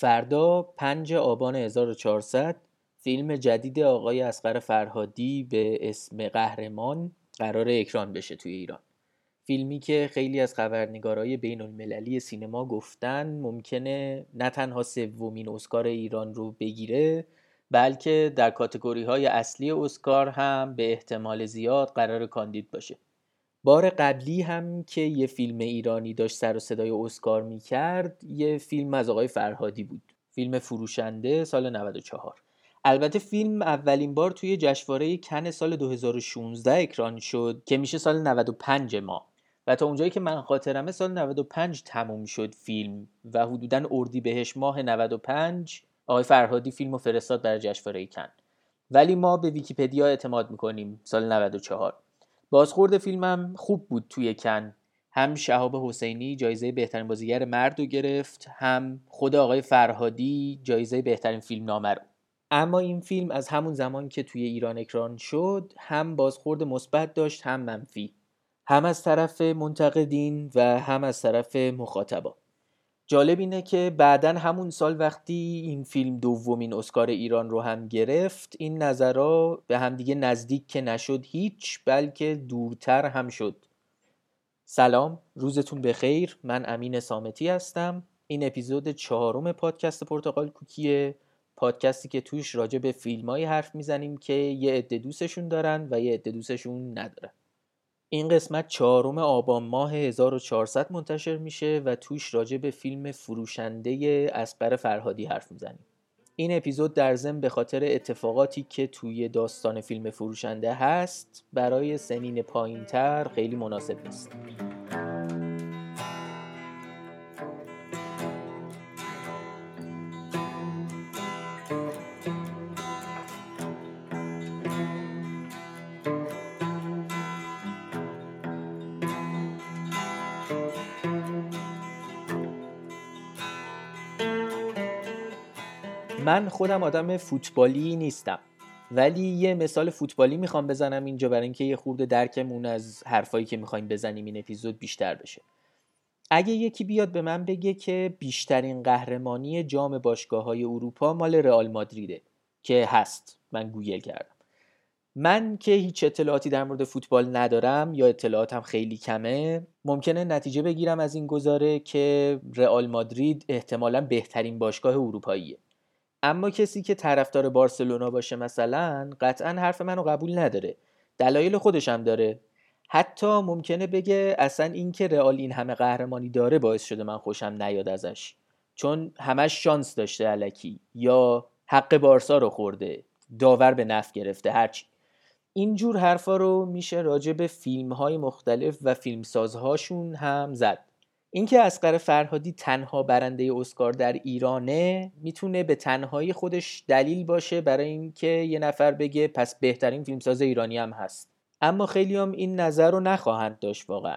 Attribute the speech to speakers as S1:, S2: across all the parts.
S1: فردا 5 آبان 1400 فیلم جدید آقای اسقر فرهادی به اسم قهرمان قرار اکران بشه توی ایران. فیلمی که خیلی از خبرنگارای بین المللی سینما گفتن ممکنه نه تنها سومین اسکار ایران رو بگیره بلکه در کاتگوری های اصلی اسکار هم به احتمال زیاد قرار کاندید باشه. بار قبلی هم که یه فیلم ایرانی داشت سر و صدای اسکار می‌کرد یه فیلم از آقای فرهادی بود. فیلم فروشنده سال 94 البته فیلم اولین بار توی جشنواره کن سال 2016 اکران شد که میشه سال 95 ما. و تا اونجایی که من خاطرمه سال 95 تموم شد فیلم و حدودا اردی بهش ماه 95 آقای فرهادی فیلم و فرستاد برای جشنواره کن. ولی ما به ویکیپدیا اعتماد می‌کنیم سال 94 بازخورد فیلمم خوب بود توی کن. هم شهاب حسینی جایزه بهترین بازیگر مرد رو گرفت هم خود آقای فرهادی جایزه بهترین فیلم نامه رو. اما این فیلم از همون زمان که توی ایران اکران شد هم بازخورد مثبت داشت هم منفی. هم از طرف منتقدین و هم از طرف مخاطبا. جالب اینه که بعدا همون سال وقتی این فیلم دومین اسکار ایران رو هم گرفت این نظرها به همدیگه نزدیک که نشد هیچ بلکه دورتر هم شد. سلام روزتون بخیر. من امین سامتی هستم. این اپیزود چهارم پادکست پرتغال کوکیه. پادکستی که توش راجع به فیلمایی حرف می‌زنیم که یه عده دوستشون دارن و یه عده دوستشون ندارن. این قسمت چهارم آبان ماه 1400 منتشر میشه و توش راجع به فیلم فروشنده اسقر فرهادی حرف می‌زنیم. این اپیزود در ضمن به خاطر اتفاقاتی که توی داستان فیلم فروشنده هست برای سنین پایینتر خیلی مناسب نیست. من خودم آدم فوتبالی نیستم. ولی یه مثال فوتبالی می‌خوام بزنم اینجا برای اینکه یه خورده درکمون از حرفایی که می‌خوایم بزنیم این اپیزود بیشتر بشه. اگه یکی بیاد به من بگه که بیشترین قهرمانی جام باشگاه های اروپا مال رئال مادریده که هست. من گوگل کردم. من که هیچ اطلاعاتی در مورد فوتبال ندارم یا اطلاعاتم خیلی کمه ممکنه نتیجه بگیرم از این گزاره که رئال مادرید احتمالا بهترین باشگاه اروپاییه. اما کسی که طرفدار بارسلونا باشه مثلا قطعا حرف منو قبول نداره. دلایل خودش هم داره. حتی ممکنه بگه اصلا این که رئال این همه قهرمانی داره باعث شده من خوشم نیاد ازش. چون همش شانس داشته علکی. یا حق بارسا رو خورده. داور به نفع گرفته هرچی اینجور حرفا رو میشه راجع به فیلم های مختلف و فیلمسازهاشون هم زد. اینکه اسقر فرهادی تنها برنده اسکار در ایرانه می‌تونه به تنهایی خودش دلیل باشه برای اینکه یه نفر بگه پس بهترین فیلمساز ایرانی هم هست. اما خیلی هم این نظر رو نخواهند داشت واقعا.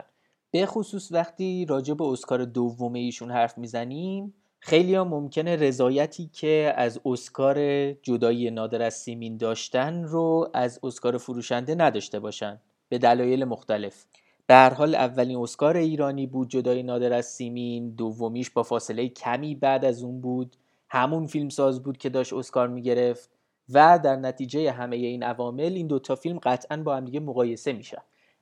S1: به خصوص وقتی راجع به اسکار دوم ایشون حرف می‌زنیم خیلی هم ممکنه رضایتی که از اسکار جدایی نادر از سیمین داشتن رو از اسکار فروشنده نداشته باشن به دلایل مختلف. هر حال اولین اسکار ایرانی بود جدای نادر از سیمین دومیش با فاصله کمی بعد از اون بود. همون فیلمساز بود که داشت اسکار می‌گرفت و در نتیجه همه این عوامل این دوتا فیلم قطعا با هم دیگه مقایسه میشن.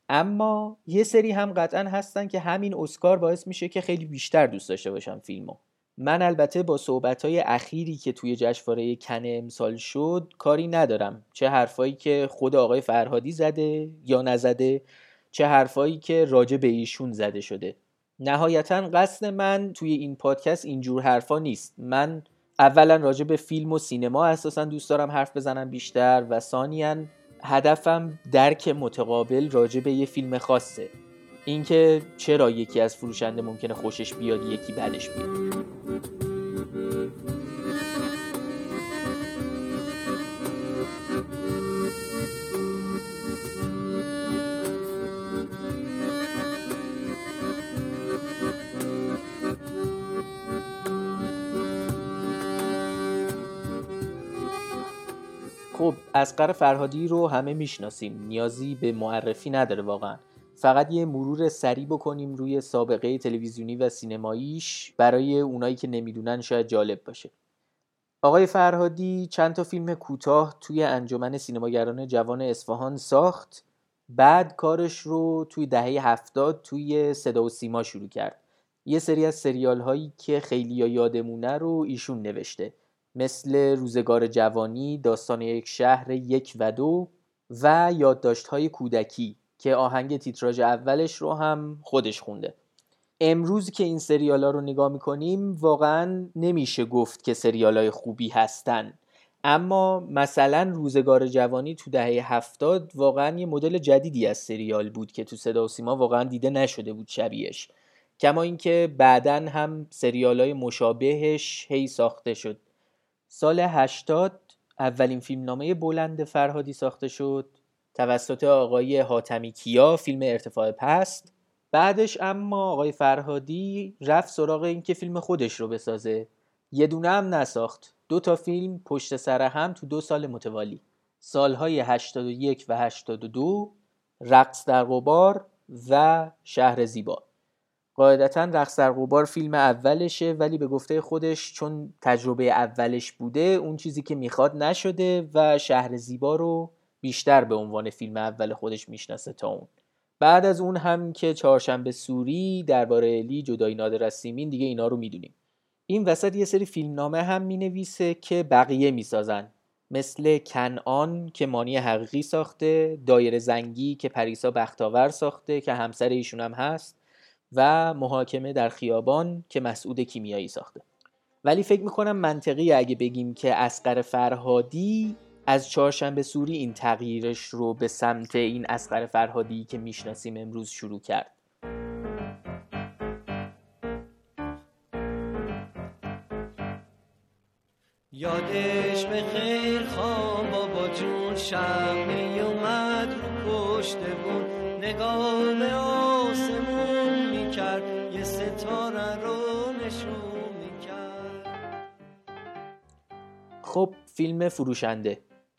S1: اما یه سری هم قطعا هستن که همین اسکار باعث میشه که خیلی بیشتر دوست داشته باشم فیلمو. من البته با صحبت های اخیری که توی جشنواره کن امسال شد کاری ندارم. چه حرفایی که خود آقای فرهادی زده یا نزده چه حرفایی که راجع به ایشون زده شده. نهایتا قصد من توی این پادکست اینجور حرفا نیست. من اولا راجع به فیلم و سینما اساسا دوست دارم حرف بزنم بیشتر و ثانیا هدفم درک متقابل راجع به یه فیلم خاصه. اینکه چرا یکی از فروشنده ممکنه خوشش بیاد یکی بدش بیاد. اسقر فرهادی رو همه می‌شناسیم. نیازی به معرفی نداره واقعا. فقط یه مرور سریع بکنیم روی سابقه تلویزیونی و سینماییش برای اونایی که نمی‌دونن شاید جالب باشه. آقای فرهادی چند تا فیلم کوتاه توی انجمن سینماگران جوان اصفهان ساخت. بعد کارش رو توی دهه هفتاد توی صدا و سیما شروع کرد. یه سری از سریال هایی که خیلی یا یادمونه رو ایشون نوشته. مثل روزگار جوانی، داستان یک شهر یک و دو و یادداشت های کودکی که آهنگ تیتراژ اولش رو هم خودش خونده. امروز که این سریال ها رو نگاه می‌کنیم واقعا نمیشه گفت که سریال های خوبی هستن. اما مثلا روزگار جوانی تو دهه هفتاد واقعا یه مدل جدیدی از سریال بود که تو صدا و سیما واقعا دیده نشده بود شبیهش. کما اینکه بعدا هم سریال های مشابهش هی ساخته شد. سال 80 اولین فیلمنامه بلند فرهادی ساخته شد. توسط آقای حاتمی کیا فیلم ارتفاع پست. بعدش اما آقای فرهادی رفت سراغ این که فیلم خودش رو بسازه. یه دونه هم نساخت. دو تا فیلم پشت سر هم تو دو سال متوالی. سالهای 81 و 82 رقص در غبار و شهر زیبا. قاعدتا رقص در غبار فیلم اولشه ولی به گفته خودش چون تجربه اولش بوده اون چیزی که می‌خواد نشده و شهر زیبا رو بیشتر به عنوان فیلم اول خودش می‌شناسه تا اون. بعد از اون هم که چهارشنبه سوری درباره الی جدای نادر از سیمین دیگه اینا رو می‌دونیم. این وسط یه سری فیلمنامه هم می‌نویسه که بقیه می‌سازن. مثل کنعان که مانی حقیقی ساخته دایر زنگی که پریسا بختاور ساخته که همسر ایشون هم هست. و محاکمه در خیابان که مسعود کیمیایی ساخته. ولی فکر می‌کنم منطقی اگه بگیم که اسقر فرهادی از چهارشنبه سوری این تغییرش رو به سمت این اسقر فرهادی که می‌شناسیم امروز شروع کرد.
S2: یادش به خیر خواه بابا جون شمی اومد رو پشت بون. نگاه به
S1: فیلم فروشنده.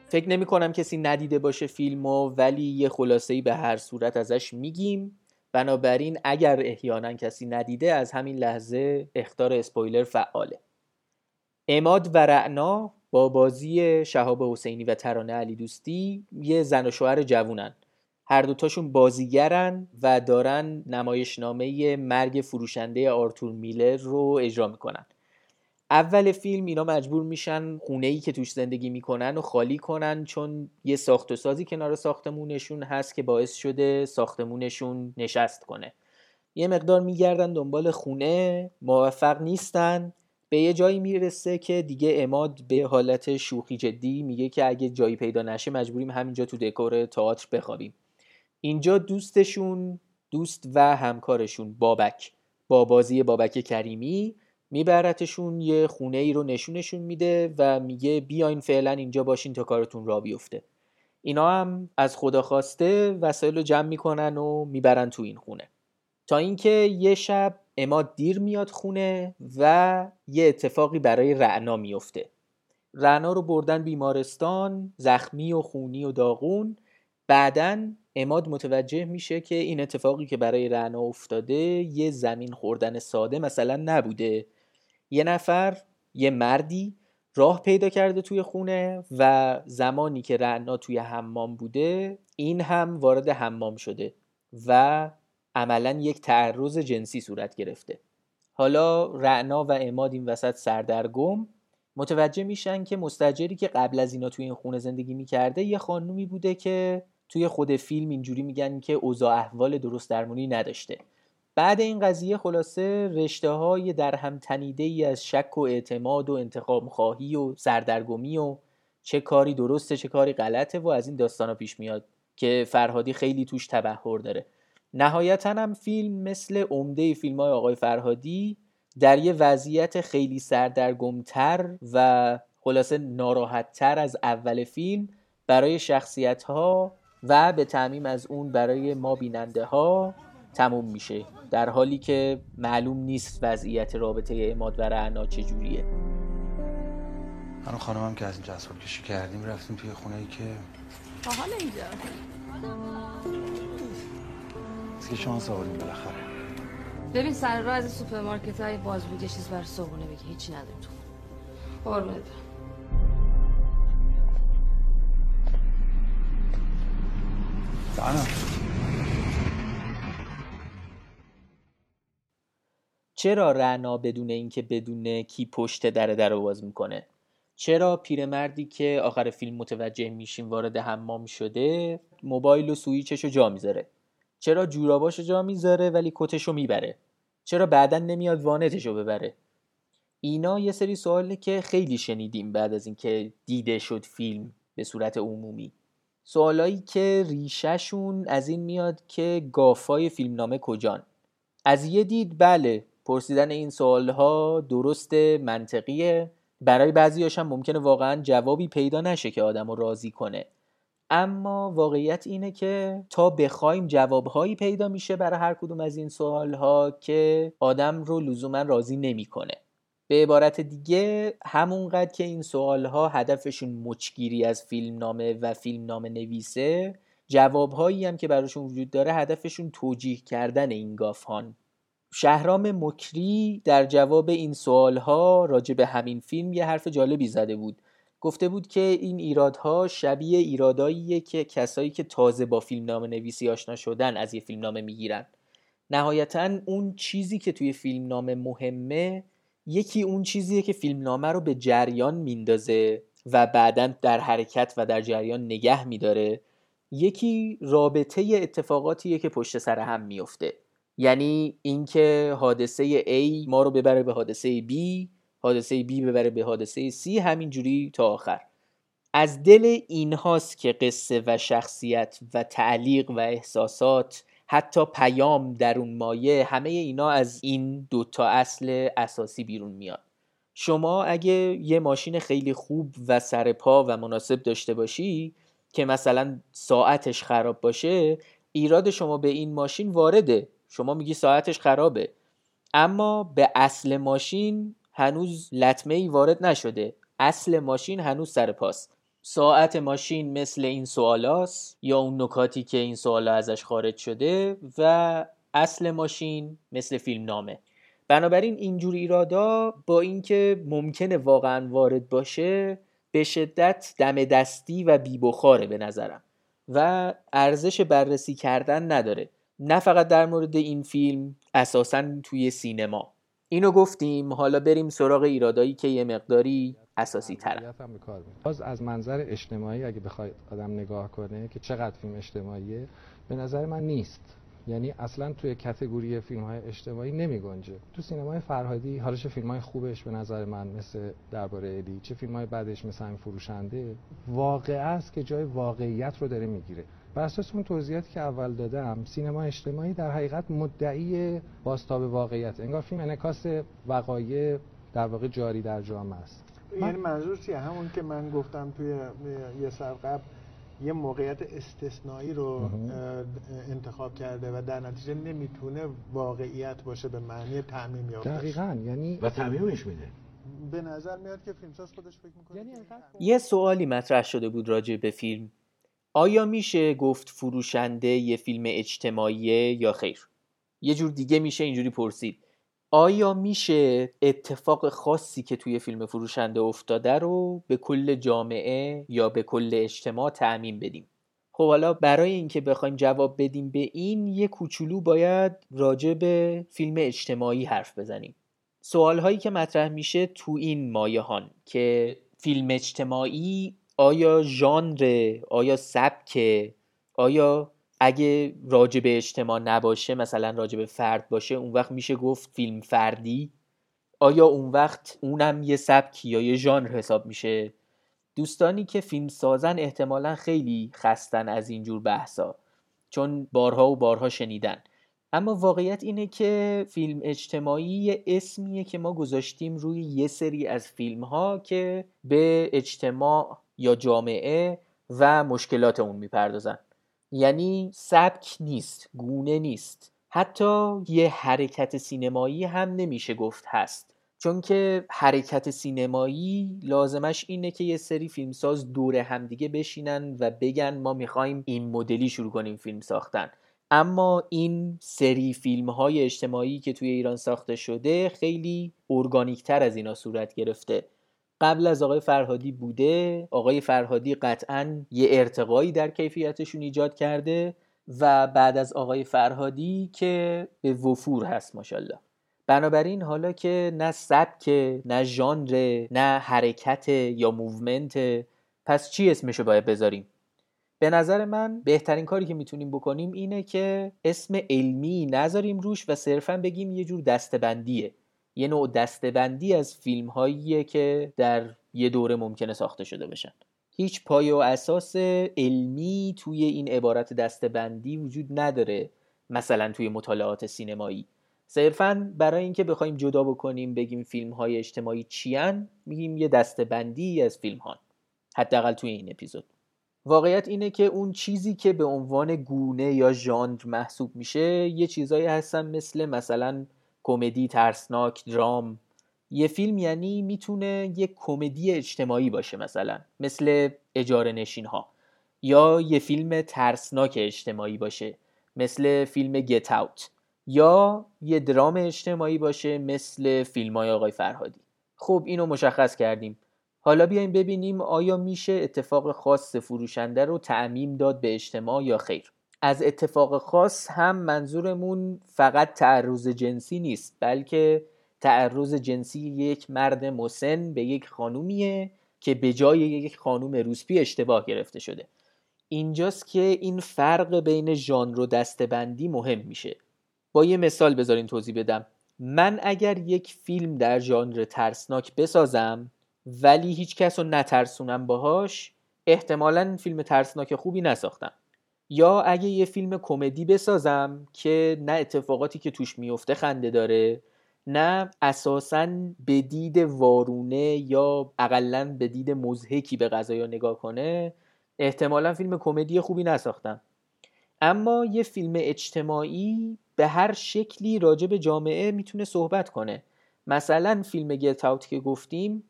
S1: فکر نمی کنم کسی ندیده باشه فیلمو ولی یه خلاصه‌ای به هر صورت ازش میگیم. بنابراین اگر احیانا کسی ندیده از همین لحظه اختار اسپویلر فعاله. اماد و رعنا با بازی شهاب حسینی و ترانه علی دوستی یه زن و شوهر جوونن. هر دوتاشون بازیگرن و دارن نمایشنامه مرگ فروشنده آرتور میلر رو اجرا می‌کنن. اول فیلم اینا مجبور میشن خونه ای که توش زندگی می‌کنن و خالی کنن چون یه ساخت و سازی کنار ساختمونشون هست که باعث شده ساختمونشون نشست کنه. یه مقدار میگردن دنبال خونه موفق نیستن به یه جایی می‌رسه که دیگه اماد به حالت شوخی جدی میگه که اگه جایی پیدا نشه مجبوریم همینجا تو دکور تئاتر بخوابیم. اینجا دوستشون دوست و همکارشون بابک. با بازی بابک کریمی میبرتشون یه خونه ای رو نشونشون میده و میگه بیاین فعلا اینجا باشین تا کارتون را بیفته. اینا هم از خدا خواسته وسایل رو جمع می‌کنن و می‌برن تو این خونه. تا اینکه یه شب اماد دیر میاد خونه و یه اتفاقی برای رعنا میفته رعنا رو بردن بیمارستان زخمی و خونی و داغون. بعدا اماد متوجه میشه که این اتفاقی که برای رعنا افتاده یه زمین خوردن ساده مثلا نبوده. یه نفر یه مردی راه پیدا کرده توی خونه و زمانی که رعنا توی حمام بوده این هم وارد حمام شده و عملا یک تعرض جنسی صورت گرفته. حالا رعنا و اماد این وسط سردرگم متوجه میشن که مستجری که قبل از اینا توی این خونه زندگی می‌کرده یه خانومی بوده که توی خود فیلم اینجوری میگن که اوضاع احوال درست درمونی نداشته. بعد این قضیه خلاصه رشته های در هم تنیده ای از شک و اعتماد و انتقام خواهی و سردرگمی و چه کاری درسته چه کاری غلطه و از این داستان پیش میاد که فرهادی خیلی توش تبهر داره. نهایتا هم فیلم مثل عمده فیلم های آقای فرهادی در یه وضعیت خیلی سردرگمتر و خلاصه ناراحتتر از اول فیلم برای شخصیت ها و به تعمیم از اون برای ما بیننده ها تموم میشه. در حالی که معلوم نیست وضعیت رابطه اماد و رعنا چجوریه.
S3: من خانمم که از این جسور کشی کردیم رفتیم توی خونه ای که
S4: حالا اینجا.
S3: که شانس آوردیم بالاخره.
S4: ببین سر راه از سوپرمارکت های باز بود یه چیز بر صبحونه بگی هیچی نداریم تو قربونت. برم.
S1: چرا رعنا بدون اینکه بدون کی پشت در در باز می‌کنه؟ چرا پیرمردی که آخر فیلم متوجه میشیم وارد حمام شده موبایل و سویچش رو جا می‌ذاره؟ چرا جوراباش رو جا می‌ذاره ولی کتش رو می‌بره؟ چرا بعدا نمیاد وانتش رو ببره؟ اینا یه سری سواله که خیلی شنیدیم بعد از اینکه دیده شد فیلم به صورت عمومی. سوالایی که ریشهشون از این میاد که گافای فیلمنامه کجان؟ از یه دید بله پرسیدن این سوالها درست منطقیه. برای بعضی هم ممکنه واقعا جوابی پیدا نشه که آدم رو راضی کنه. اما واقعیت اینه که تا بخوایم جوابهایی پیدا میشه برای هر کدوم از این سوالها که آدم رو لزوما راضی نمی‌کنه. به عبارت دیگه همونقدر که این سوالها هدفشون مچگیری از فیلمنامه و فیلمنامه نویسه جوابهایی هم که براشون وجود داره هدفشون توجیه کردن این گافهان شهرام مکری در جواب این سوالها راجع به همین فیلم یه حرف جالبی زده بود. گفته بود که این ایرادها شبیه ایراداییه که کسایی که تازه با فیلمنامه نویسی آشنا شدن از یه فیلمنامه می‌گیرن. نهایتا اون چیزی که توی فیلمنامه مهمه یکی اون چیزیه که فیلمنامه رو به جریان میندازه و بعدا در حرکت و در جریان نگه میداره. یکی رابطه اتفاقاتیه که پشت سر هم میفته یعنی اینکه حادثه A ما رو ببره به حادثه B حادثه B ببره به حادثه C همینجوری تا آخر. از دل اینهاست که قصه و شخصیت و تعلیق و احساسات حتی پیام در اون مایه همه اینا از این دوتا اصل اساسی بیرون میاد. شما اگه یه ماشین خیلی خوب و سرپا و مناسب داشته باشی که مثلا ساعتش خراب باشه ایراد شما به این ماشین وارده. شما میگی ساعتش خرابه. اما به اصل ماشین هنوز لطمه ای وارد نشده. اصل ماشین هنوز سر پاست. ساعت ماشین مثل این سوالاست یا اون نکاتی که این سوالا ازش خارج شده و اصل ماشین مثل فیلم نامه. بنابراین اینجور ایرادا با اینکه ممکنه واقعا وارد باشه به شدت دم دستی و بیبخاره به نظرم. و ارزش بررسی کردن نداره. نه فقط در مورد این فیلم اساسا توی سینما. اینو گفتیم حالا بریم سراغ ایرادایی که یه مقداری اساسی تره
S5: باز از منظر اجتماعی اگه بخواد آدم نگاه کنه که چقدر فیلم اجتماعیه به نظر من نیست. یعنی اصلا توی کتگوری فیلم های اجتماعی نمی گنجه. تو سینمای فرهادی حالا چه فیلم های خوبش به نظر من مثل درباره الی چه فیلم های بعدش مثل همین فروشنده واقع است که جای واقعیت رو داره می‌گیره. بر اساس اون توضیحاتی که اول دادم سینما اجتماعی در حقیقت مدعی باستاب واقعیت. انگار فیلم انعکاس وقایع در واقع جاری در جامعه است.
S6: یعنی منظور چیه؟ همون که من گفتم توی یه سر قبل یه موقعیت استثنایی رو انتخاب کرده و در نتیجه نمی‌تونه واقعیت باشه به معنی تعمیم یافتش
S5: دقیقاً یعنی
S7: و تعمیمش میده.
S6: به نظر میاد که فیلمساز خودش فکر می‌کنه
S5: یعنی
S1: یه سوالی مطرح شده بود راجع به فیلم. آیا میشه گفت فروشنده یه فیلم اجتماعیه یا خیر؟ یه جور دیگه میشه اینجوری پرسید. آیا میشه اتفاق خاصی که توی فیلم فروشنده افتاده رو به کل جامعه یا به کل اجتماع تعمین بدیم؟ خب حالا برای اینکه بخوایم جواب بدیم به این یه کوچولو باید راجع به فیلم اجتماعی حرف بزنیم. سوال هایی که مطرح میشه تو این مایهان که فیلم اجتماعی آیا ژانر آیا سبک آیا اگه راجع به اجتماع نباشه مثلا راجع به فرد باشه اون وقت میشه گفت فیلم فردی؟ آیا اون وقت اونم یه سبک یا یه ژانر حساب میشه؟ دوستانی که فیلم سازن احتمالا خیلی خستن از اینجور بحثا چون بارها و بارها شنیدن. اما واقعیت اینه که فیلم اجتماعی یه اسمیه که ما گذاشتیم روی یه سری از فیلم ها که به اجتماع یا جامعه و مشکلات اون می‌پردازن. یعنی سبک نیست گونه نیست. حتی یه حرکت سینمایی هم نمیشه گفت هست. چون که حرکت سینمایی لازمش اینه که یه سری فیلمساز دور همدیگه بشینن و بگن ما می‌خوایم این مدلی شروع کنیم فیلم ساختن. اما این سری فیلم های اجتماعی که توی ایران ساخته شده خیلی ارگانیک تر از اینا صورت گرفته. قبل از آقای فرهادی بوده آقای فرهادی قطعا یه ارتقایی در کیفیتشون ایجاد کرده و بعد از آقای فرهادی که به وفور هست ماشاءالله. بنابراین حالا که نه سبک نه ژانر نه حرکت یا movement پس چی اسمشو باید بذاریم؟ به نظر من بهترین کاری که می‌تونیم بکنیم اینه که اسم علمی نذاریم روش و صرفا بگیم یه جور دستبندیه. یه نوع دستبندی از فیلم هاییه که در یه دوره ممکنه ساخته شده بشن هیچ پایه و اساس علمی توی این عبارت دستبندی وجود نداره مثلا توی مطالعات سینمایی. صرفا برای اینکه بخوایم جدا بکنیم بگیم فیلم های اجتماعی چیان میگیم یه دستبندی از فیلم ها حداقل توی این اپیزود. واقعیت اینه که اون چیزی که به عنوان گونه یا ژانر محسوب میشه یه چیزایی هستن مثل مثلا کمدی ترسناک درام. یه فیلم یعنی می‌تونه یه کمدی اجتماعی باشه مثلا مثل اجاره نشین ها یا یه فیلم ترسناک اجتماعی باشه مثل فیلم گت اوت یا یه درام اجتماعی باشه مثل فیلم های آقای فرهادی. خب اینو مشخص کردیم. حالا بیایم ببینیم آیا میشه اتفاق خاص فروشنده رو تعمیم داد به اجتماع یا خیر. از اتفاق خاص هم منظورمون فقط تعرض جنسی نیست بلکه تعرض جنسی یک مرد مسن به یک خانومیه که به جای یک خانوم روسپی اشتباه گرفته شده. اینجاست که این فرق بین ژانر و دستبندی مهم میشه. با یه مثال بذارین توضیح بدم. من اگر یک فیلم در ژانر ترسناک بسازم ولی هیچ کس رو نترسونم باهاش احتمالا فیلم ترسناک خوبی نساختم. یا اگه یه فیلم کمدی بسازم که نه اتفاقاتی که توش میفته خنده داره نه اساسا به دید وارونه یا اقلا به دید مزهکی به غذایا نگاه کنه احتمالا فیلم کمدی خوبی نساختم. اما یه فیلم اجتماعی به هر شکلی راجع به جامعه می‌تونه صحبت کنه. مثلا فیلم گت اوت که گفتیم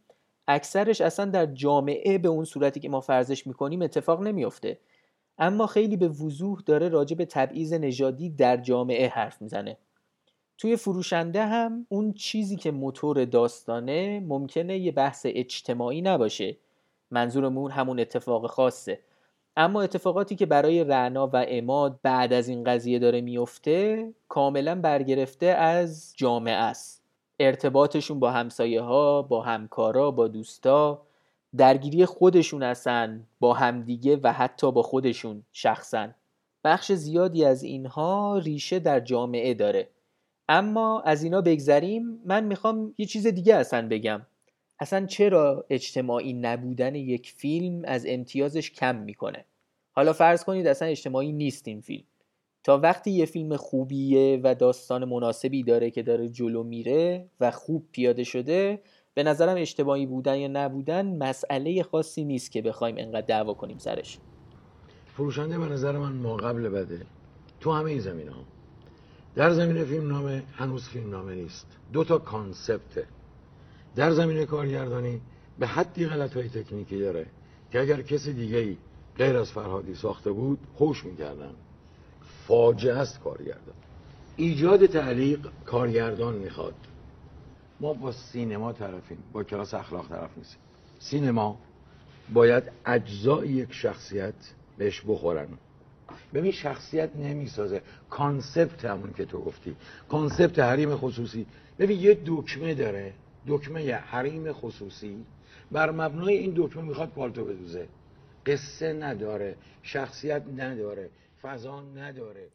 S1: اکثرش اصلا در جامعه به اون صورتی که ما فرضش می‌کنیم اتفاق نمیافته. اما خیلی به وضوح داره راجع به تبعیض نژادی در جامعه حرف می‌زنه. توی فروشنده هم اون چیزی که موتور داستانه ممکنه یه بحث اجتماعی نباشه. منظورمون همون اتفاق خاصه. اما اتفاقاتی که برای رعنا و اماد بعد از این قضیه داره میفته کاملا برگرفته از جامعه است. ارتباطشون با همسایه ها با همکارا با دوستا. درگیری خودشون هستن با همدیگه و حتی با خودشون شخصا. بخش زیادی از اینها ریشه در جامعه داره. اما از اینا بگذریم من می‌خوام یه چیز دیگه اصلا بگم. اصلا چرا اجتماعی نبودن یک فیلم از امتیازش کم می‌کنه؟ حالا فرض کنید اصلا اجتماعی نیست این فیلم. تا وقتی یه فیلم خوبیه و داستان مناسبی داره که داره جلو میره و خوب پیاده شده به نظرم اجتماعی بودن یا نبودن مسئله خاصی نیست که بخوایم انقدر دعوا کنیم سرش.
S7: فروشنده به نظر من ما قبل بده. تو همه این زمین ها در زمینه فیلم نامه هنوز فیلم نامه نیست. دو تا کانسپته در زمینه کارگردانی به حدی غلط های تکنیکی داره که اگر کسی دیگه ای غیر از فرهادی ساخته بود خوش می‌کردن. فاجعه است کارگردان. ایجاد تعلیق کارگردان می‌خواد. ما با سینما طرفیم با کلاس اخلاق طرف نیستیم. سینما باید اجزای یک شخصیت بهش بخورن. ببین شخصیت نمی‌سازه. concept همون که تو گفتی. concept حریم خصوصی. ببین یه دکمه داره. دکمه حریم خصوصی. بر مبنای این دکمه می‌خواد پالتو بدوزه. قصه نداره. شخصیت نداره. فضا نداره.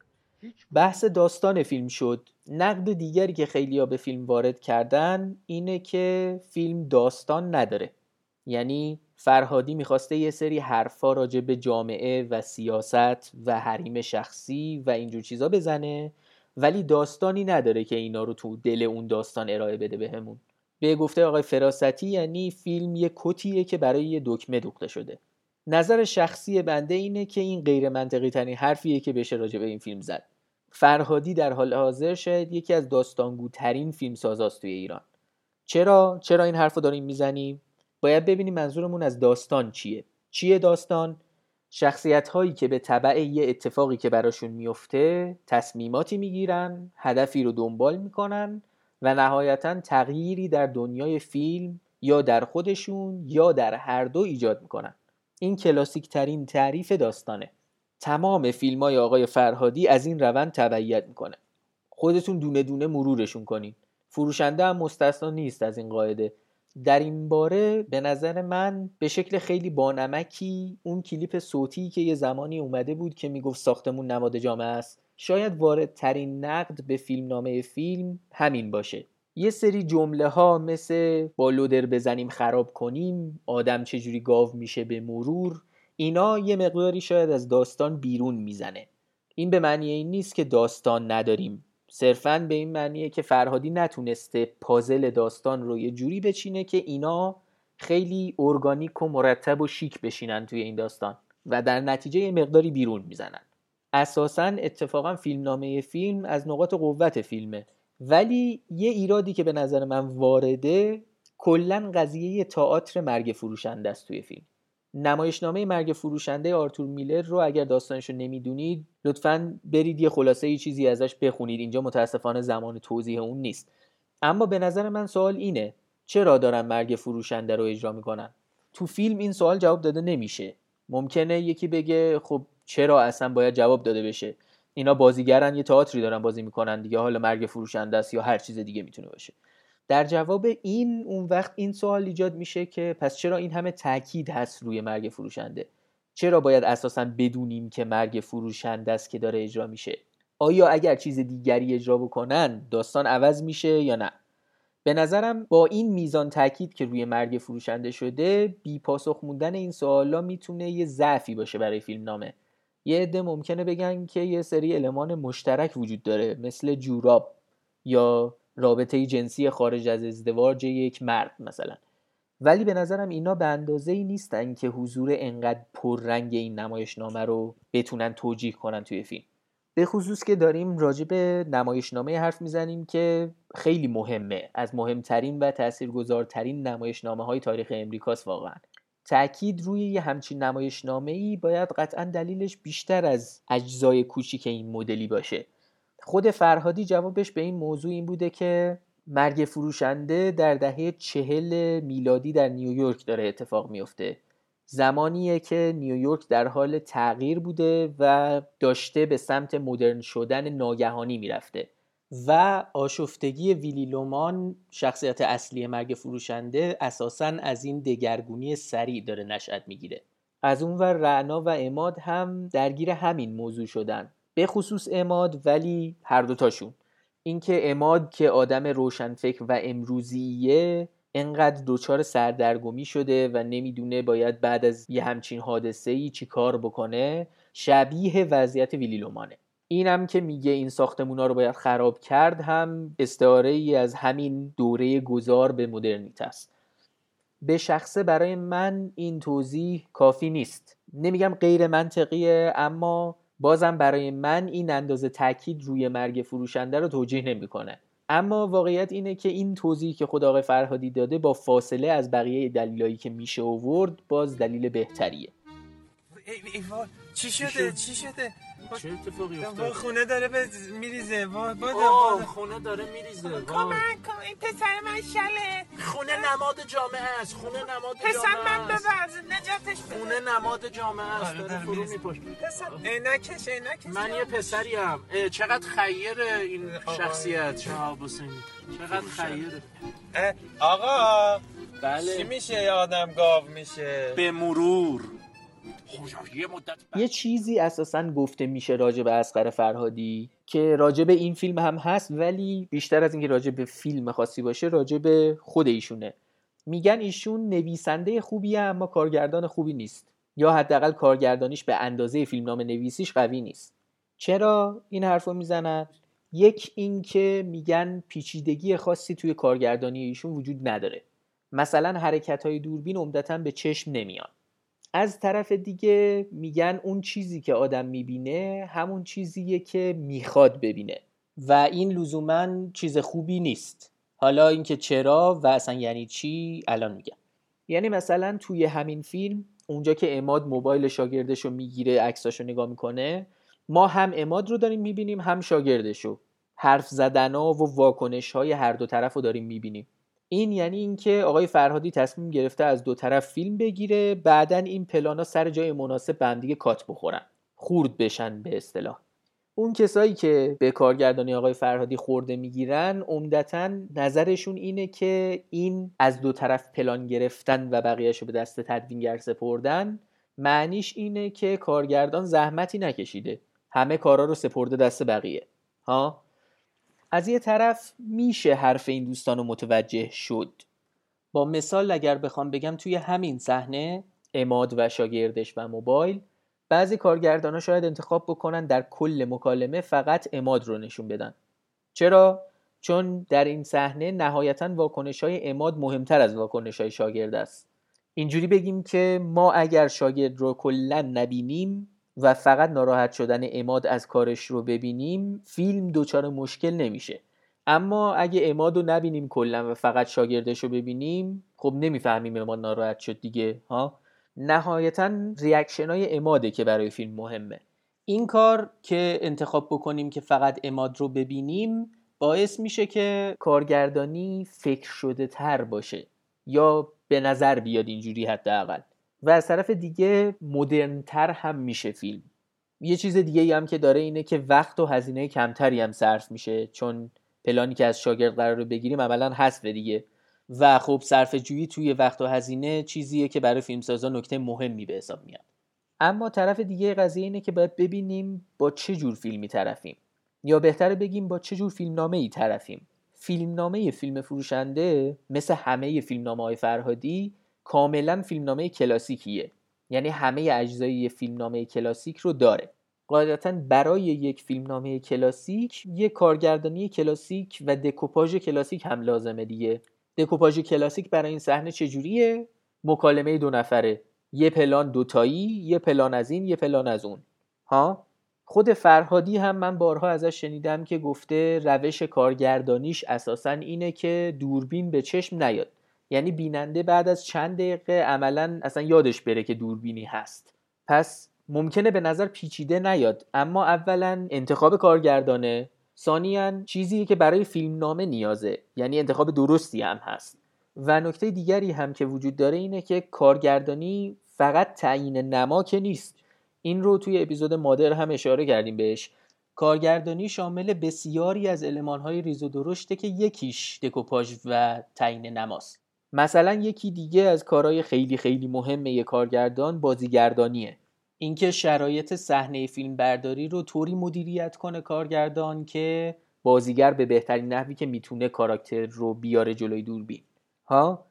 S1: بحث داستان فیلم شد. نقد دیگری که خیلی به فیلم وارد کردن اینه که فیلم داستان نداره. یعنی فرهادی می‌خواسته یه سری حرفا راجع به جامعه و سیاست و حریم شخصی و اینجور چیزا بزنه ولی داستانی نداره که اینا رو تو دل اون داستان ارائه بده بهمون. به, به گفته آقای فراستی یعنی فیلم یه کتیه که برای یه دکمه دوخته شده. نظر شخصی بنده اینه که این غیر منطقی ترین حرفیه که بشه راجع به این فیلم زد. فرهادی در حال حاضر شاید یکی از داستانگوترین فیلم سازاست توی ایران. چرا؟ چرا این حرفو داریم می‌زنیم؟ باید ببینیم منظورمون از داستان چیه. چیه داستان؟ شخصیت هایی که به طبع یه اتفاقی که براشون میفته تصمیماتی می‌گیرن هدفی رو دنبال می‌کنن و نهایتا تغییری در دنیای فیلم یا در خودشون یا در هر دو ایجاد می‌کنن. این کلاسیک ترین تعریف داستانه. تمام فیلم های آقای فرهادی از این روند تبعیت می‌کنه. خودتون دونه دونه مرورشون کنین. فروشنده هم مستثنا نیست از این قاعده. در این باره به نظر من به شکل خیلی بانمکی اون کلیپ صوتی که یه زمانی اومده بود که می‌گفت ساختمون نماد جامعه است شاید واردترین نقد به فیلمنامه فیلم همین باشه. یه سری جمله ها مثل با لودر بزنیم خراب کنیم آدم چجوری گاو میشه به مرور اینا یه مقداری شاید از داستان بیرون می‌زنه. این به معنی این نیست که داستان نداریم. صرفا به این معنیه که فرهادی نتونسته پازل داستان رو یه جوری بچینه که اینا خیلی ارگانیک و مرتب و شیک بشینن توی این داستان و در نتیجه یه مقداری بیرون می‌زنن. اساسا اتفاقا فیلمنامه فیلم از نقاط قوت فیلمه. ولی یه ایرادی که به نظر من وارده کلا قضیه تئاتر مرگ فروشنده است توی فیلم. نمایشنامه مرگ فروشنده آرتور میلر رو اگر داستانش رو نمی‌دونید لطفا برید یه خلاصه ای چیزی ازش بخونید. اینجا متاسفانه زمان توضیح اون نیست. اما به نظر من سوال اینه چرا دارن مرگ فروشنده رو اجرا می‌کنن؟ تو فیلم این سوال جواب داده نمیشه. ممکنه یکی بگه خب چرا اصلا باید جواب داده بشه؟ اینا بازیگرن یه تئاتری دارن بازی می‌کنن دیگه. حالا مرگ فروشنده است یا هر چیز دیگه می‌تونه باشه. در جواب این اون وقت این سوال ایجاد میشه که پس چرا این همه تاکید هست روی مرگ فروشنده؟ چرا باید اساسا بدونیم که مرگ فروشنده است که داره اجرا میشه؟ آیا اگر چیز دیگری اجرا بکنن داستان عوض میشه یا نه؟ به نظرم با این میزان تاکید که روی مرگ فروشنده شده بی پاسخ موندن این سوالا می‌تونه یه ضعفی باشه برای فیلم نامه. یه عده ممکنه بگن که یه سری المان مشترک وجود داره مثل جوراب یا رابطه جنسی خارج از ازدواج یک مرد مثلا. ولی به نظرم اینا به اندازه ای نیستن که حضور انقدر پررنگ این نمایشنامه رو بتونن توجیه کنن توی فیلم. به خصوص که داریم راجع به نمایشنامه حرف می‌زنیم که خیلی مهمه. از مهمترین و تاثیرگذارترین نمایشنامه های تاریخ امریکاست واقعا. تاکید روی یه همچین نمایشنامه ای باید قطعا دلیلش بیشتر از اجزای کوچیک این مدلی باشه. خود فرهادی جوابش به این موضوع این بوده که مرگ فروشنده در دهه چهل میلادی در نیویورک داره اتفاق میفته. زمانیه که نیویورک در حال تغییر بوده و داشته به سمت مدرن شدن ناگهانی می‌رفته و آشفتگی ویلی لومان شخصیت اصلی مرگ فروشنده اساسا از این دگرگونی سریع داره نشأت می‌گیره. از اون ور رعنا و اماد هم درگیر همین موضوع شدن. به خصوص اماد ولی هر دوتاشون اینکه اماد که آدم روشنفکر و امروزیه انقدر دچار سردرگمی شده و نمی‌دونه باید بعد از یه همچین حادثه ای چی کار بکنه شبیه وضعیت ویلی لومانه اینم که میگه این ساختمونا رو باید خراب کرد هم استعاره ای از همین دوره گذار به مدرنیت است. به شخصه برای من این توضیح کافی نیست. نمیگم غیر منطقیه اما بازم برای من این اندازه تاکید روی مرگ فروشنده رو توجیه نمی‌کنه. اما واقعیت اینه که این توضیحی که خود آقای فرهادی داده با فاصله از بقیه دلیلایی که میشه آورد باز دلیل بهتریه.
S8: ای چی شده؟ چی شده؟
S9: چه اتفاقی افتاد؟
S8: خونه داره به میریزه. وا
S9: با خونه داره میریزه
S8: کمک کن. این پسر من شله.
S9: خونه نماد جامعه است خونه نماد
S8: پسر
S9: جامعه
S8: من
S9: است.
S8: ببرز نجاتش بده.
S9: خونه نماد جامعه است
S8: آره،
S9: داره فرو. میپاشه
S8: پسر عینکش عینکش.
S9: من یه پسریم اه، چقدر خیره این. شخصیت شهاب حسینی. چقدر خیره.
S8: آقا.
S9: بله.
S8: چی میشه؟ یه آدم گاو میشه.
S9: به مرور. خب، یه
S1: چیزی اساسا گفته میشه راجع به اسقر فرهادی که راجع به این فیلم هم هست ولی بیشتر از اینکه راجع به فیلم خاصی باشه راجع به خود ایشونه. میگن ایشون نویسنده خوبیه اما کارگردان خوبی نیست. یا حداقل کارگردانیش به اندازه فیلمنامه نویسیش قوی نیست. چرا این حرفو می‌زنن؟ یک اینکه میگن پیچیدگی خاصی توی کارگردانی ایشون وجود نداره. مثلا حرکت های دوربین عمدتا به چشم نمیان از طرف دیگه میگن اون چیزی که آدم می‌بینه همون چیزیه که می‌خواد ببینه. و این لزوما چیز خوبی نیست. حالا اینکه چرا و اصلا یعنی چی الان میگم. یعنی مثلا توی همین فیلم اونجا که اماد موبایل شاگردش رو می‌گیره عکساشو نگاه می‌کنه ما هم اماد رو داریم می‌بینیم هم شاگردشو. حرف زدن ها و واکنش های هر دو طرف رو داریم می‌بینیم. این یعنی اینکه آقای فرهادی تصمیم گرفته از دو طرف فیلم بگیره بعدا این پلانا سر جای مناسب به دیگه کات بخورن. خورد بشن به اصطلاح. اون کسایی که به کارگردانی آقای فرهادی خورده می‌گیرن عمدتا نظرشون اینه که این از دو طرف پلان گرفتن و بقیهش رو به دست تدوینگر سپردن. معنیش اینه که کارگردان زحمتی نکشیده. همه کارا رو سپرده دست بقیه. ها؟ از یه طرف میشه حرف این دوستان رو متوجه شد. با مثال اگر بخوام بگم توی همین صحنه اماد و شاگردش و موبایل بعضی کارگردان شاید انتخاب بکنن در کل مکالمه فقط اماد رو نشون بدن. چرا؟ چون در این صحنه نهایتا واکنش های اماد مهمتر از واکنش های شاگرد است. اینجوری بگیم که ما اگر شاگرد رو کلا نبینیم و فقط ناراحت شدن اماد از کارش رو ببینیم فیلم دچار مشکل نمیشه. اما اگه اماد رو نبینیم کلا و فقط شاگردش رو ببینیم خب نمی‌فهمیم اماد ناراحت شد دیگه ها؟ نهایتا ریاکشن های اماده که برای فیلم مهمه. این کار که انتخاب بکنیم که فقط اماد رو ببینیم باعث میشه که کارگردانی فکر شده تر باشه یا به نظر بیاد اینجوری حداقل. و از طرف دیگه مدرنتر هم میشه فیلم. یه چیز دیگه هم که داره اینه که وقت و هزینه کمتری هم صرف میشه چون پلانی که از شاگرد قرار بگیریم عملا هست دیگه. و خب صرف جویی توی وقت و هزینه چیزیه که برای فیلمسازا نکته مهمی به حساب میاد. اما طرف دیگه قضیه اینه که باید ببینیم با چه جور فیلمی طرفیم. یا بهتر بگیم با چه جور فیلمنامه ای طرفیم. فیلمنامه فیلم فروشنده مثل همه فیلمنامه های فرهادی کاملا فیلمنامه کلاسیکیه. یعنی همه اجزای فیلمنامه کلاسیک رو داره. قاعدتا برای یک فیلمنامه کلاسیک یک کارگردانی کلاسیک و دکوپاژ کلاسیک هم لازمه دیگه. دکوپاژ کلاسیک برای این صحنه چجوریه؟ مکالمه دو نفره. یه پلان دوتایی یه پلان از این یه پلان از اون. ها؟ خود فرهادی هم من بارها ازش شنیدم که گفته روش کارگردانیش اساسا اینه که دوربین به چشم نیاد. یعنی بیننده بعد از چند دقیقه عملا اصلا یادش بره که دوربینی هست. پس ممکنه به نظر پیچیده نیاد اما اولا انتخاب کارگردانه ثانیا چیزی که برای فیلمنامه نیازه یعنی انتخاب درستی هم هست. و نکته دیگری هم که وجود داره اینه که کارگردانی فقط تعیین نما که نیست. این رو توی اپیزود مادر هم اشاره کردیم بهش. کارگردانی شامل بسیاری از المانهای ریز و درشته که یکیش دکوپاژ و تعیین نماست. مثلا یکی دیگه از کارهای خیلی خیلی مهم یک کارگردان بازیگردانیه. اینکه شرایط صحنه فیلم برداری رو طوری مدیریت کنه کارگردان که بازیگر به بهترین نحوی که می‌تونه کاراکتر رو بیاره جلوی دوربین. ها؟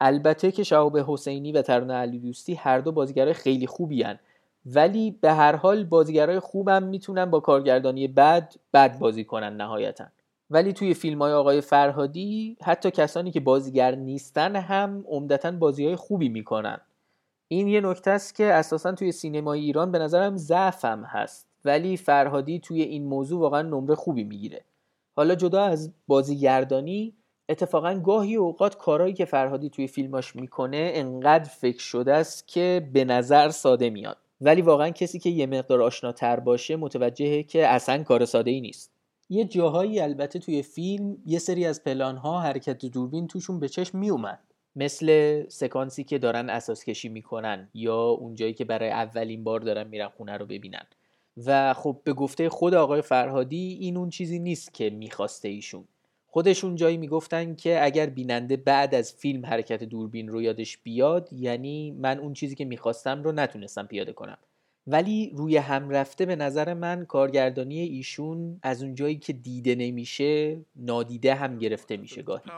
S1: البته که شهاب حسینی و ترانه علی دوستی هر دو بازیگرای خیلی خوبی هن. ولی به هر حال بازیگرای خوبم می‌تونن با کارگردانی بد بد بازی کنن نهایتا. ولی توی فیلم های آقای فرهادی حتی کسانی که بازیگر نیستن هم عمدتا بازی های خوبی می‌کنن. این یه نکته است که اساسا توی سینمای ایران به نظرم ضعفم هست. ولی فرهادی توی این موضوع واقعا نمره خوبی می‌گیره. حالا جدا از بازیگردانی اتفاقا گاهی اوقات کارهایی که فرهادی توی فیلماش می‌کنه انقدر فکر شده است که به نظر ساده میاد. ولی واقعا کسی که یه مقدار آشناتر باشه متوجهه که اصلا کار ساده ای نیست. یه جاهایی البته توی فیلم یه سری از پلان ها حرکت دوربین توشون به چشم میومد مثل سکانسی که دارن اساس کشی می‌کنن یا اونجایی که برای اولین بار دارن میرن خونه رو ببینن. و خب به گفته خود آقای فرهادی این اون چیزی نیست که می‌خواسته ایشون. خودشون جایی می‌گفتن که اگر بیننده بعد از فیلم حرکت دوربین رو یادش بیاد یعنی من اون چیزی که می‌خواستم رو نتونستم پیاده کنم. ولی روی هم رفته به نظر من کارگردانی ایشون از اونجایی که دیده نمیشه نادیده هم گرفته میشه گاهی.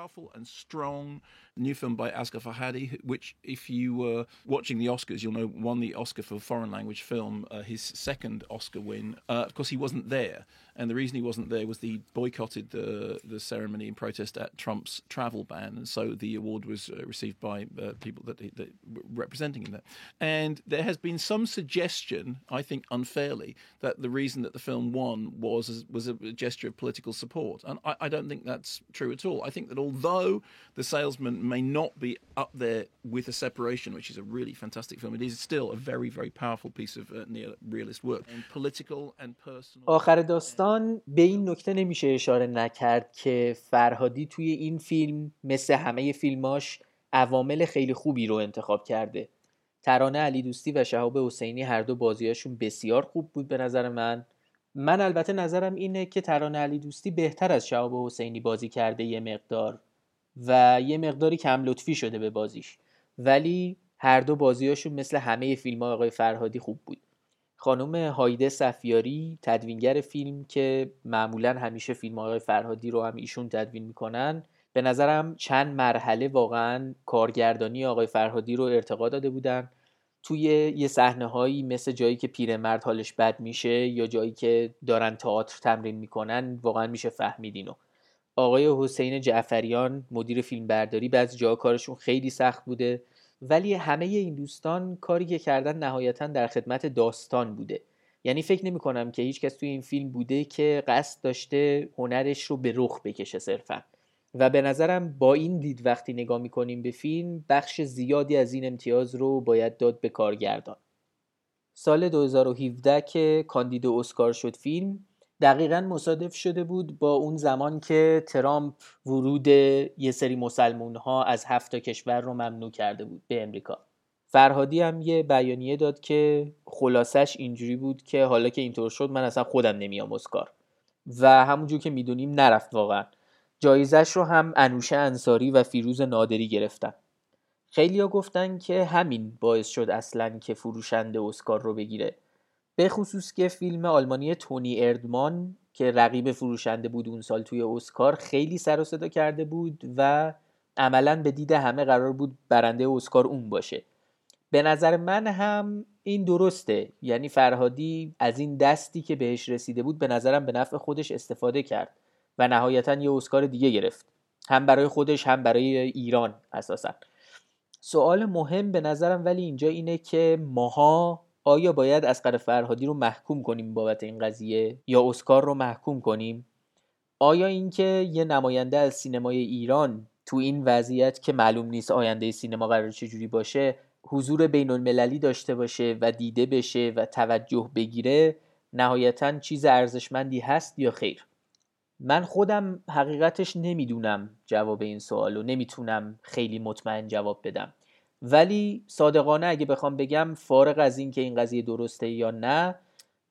S10: New film by Asghar Farhadi, which, if you were watching the Oscars, you'll know won the Oscar for foreign language film, uh, his second Oscar win. Uh, of course, he wasn't there and the reason he wasn't there was he boycotted the the ceremony in protest at Trump's travel ban, and so the award was uh, received by uh, people that, were representing him there. And there has been some suggestion, I think unfairly, that the reason that the film won was was a gesture of political support, and I, I don't think that's true at all. I think that although The Salesman may not be up there with A Separation, which is a really fantastic film, it is still a very very powerful piece of uh, neo-realist work, and political and personal.
S1: آخر داستان به این نکته نمیشه اشاره نکرد که فرهادی توی این فیلم مثل همه فیلماش عوامل خیلی خوبی رو انتخاب کرده. ترانه علی دوستی و شهاب حسینی هر دو بازیاشون بسیار خوب بود به نظر من. من البته نظرم اینه که ترانه علی دوستی بهتر از شهاب حسینی بازی کرده یه مقدار. و یه مقداری کم لطفی شده به بازیش. ولی هر دو بازیاشون مثل همه فیلم ها آقای فرهادی خوب بود. خانم هایده صفیاری تدوینگر فیلم که معمولا همیشه فیلم آقای فرهادی رو هم ایشون تدوین می‌کنن به نظرم چند مرحله واقعا کارگردانی آقای فرهادی رو ارتقا داده بودن. توی یه صحنه هایی مثل جایی که پیرمرد حالش بد میشه یا جایی که دارن تئاتر تمرین می‌کنن واقعا میشه فهمید اینو. آقای حسین جعفریان مدیر فیلم برداری بعضی جاها کارشون خیلی سخت بوده. ولی همه این دوستان کاری که کردن نهایتا در خدمت داستان بوده. یعنی فکر نمی کنم که هیچ کس توی این فیلم بوده که قصد داشته هنرش رو به رخ بکشه صرفا. و به نظرم با این دید وقتی نگاه می‌کنیم به فیلم بخش زیادی از این امتیاز رو باید داد به کارگردان. سال 2017 که کاندید اسکار شد فیلم دقیقا مصادف شده بود با اون زمان که ترامپ ورود یه سری مسلمون ها از هفت کشور رو ممنوع کرده بود به امریکا. فرهادی هم یه بیانیه داد که خلاصش اینجوری بود که حالا که اینطور شد من اصلا خودم نمیام اسکار. و همونجور که می‌دونیم نرفت واقعا. جایزش رو هم انوشه انصاری و فیروز نادری گرفتن. خیلیا گفتن که همین باعث شد اصلا که فروشنده اسکار رو بگیره. به خصوص که فیلم آلمانی تونی اردمان که رقیب فروشنده بود اون سال توی اسکار خیلی سر و صدا کرده بود و عملا به دید همه قرار بود برنده اسکار اون باشه. به نظر من هم این درسته. یعنی فرهادی از این دستی که بهش رسیده بود به نظرم به نفع خودش استفاده کرد و نهایتا یه اسکار دیگه گرفت. هم برای خودش هم برای ایران اساسا. سوال مهم به نظرم ولی اینجا اینه که ماها آیا باید اسقر فرهادی رو محکوم کنیم بابت این قضیه یا اسکار رو محکوم کنیم؟ آیا اینکه یه نماینده از سینمای ایران تو این وضعیت که معلوم نیست آینده سینما قرار چجوری باشه حضور بین المللی داشته باشه و دیده بشه و توجه بگیره نهایتا چیز ارزشمندی هست یا خیر؟ من خودم حقیقتش نمی‌دونم جواب این سوال و نمی‌تونم خیلی مطمئن جواب بدم. ولی صادقانه اگه بخوام بگم فارغ از اینکه این قضیه درسته یا نه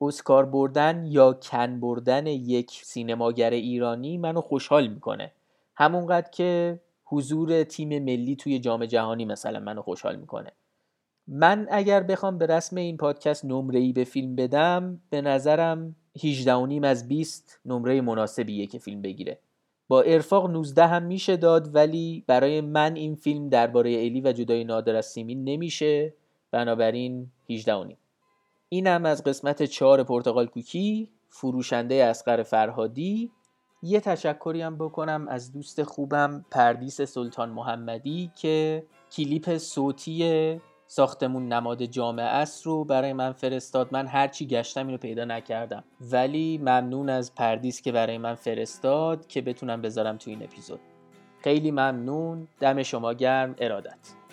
S1: اسکار بردن یا کن بردن یک سینماگر ایرانی منو خوشحال می‌کنه. همونقدر که حضور تیم ملی توی جام جهانی مثلا منو خوشحال می‌کنه. من اگر بخوام به رسم این پادکست نمره ای به فیلم بدم به نظرم 18 از 20 نمره مناسبیه که فیلم بگیره. با ارفاق 19 هم میشه داد ولی برای من این فیلم درباره الی و جدای نادر از سیمین نمیشه. بنابراین 18 این هم از قسمت 4 پرتغال کوکی فروشنده اسقر فرهادی. یه تشکری هم بکنم از دوست خوبم پردیس سلطان محمدی که کلیپ صوتی ساختمون نماد جامعه است رو برای من فرستاد. من هرچی گشتم اینو پیدا نکردم. ولی ممنون از پردیس که برای من فرستاد که بتونم بذارم تو این اپیزود. خیلی ممنون. دم شما گرم. ارادت.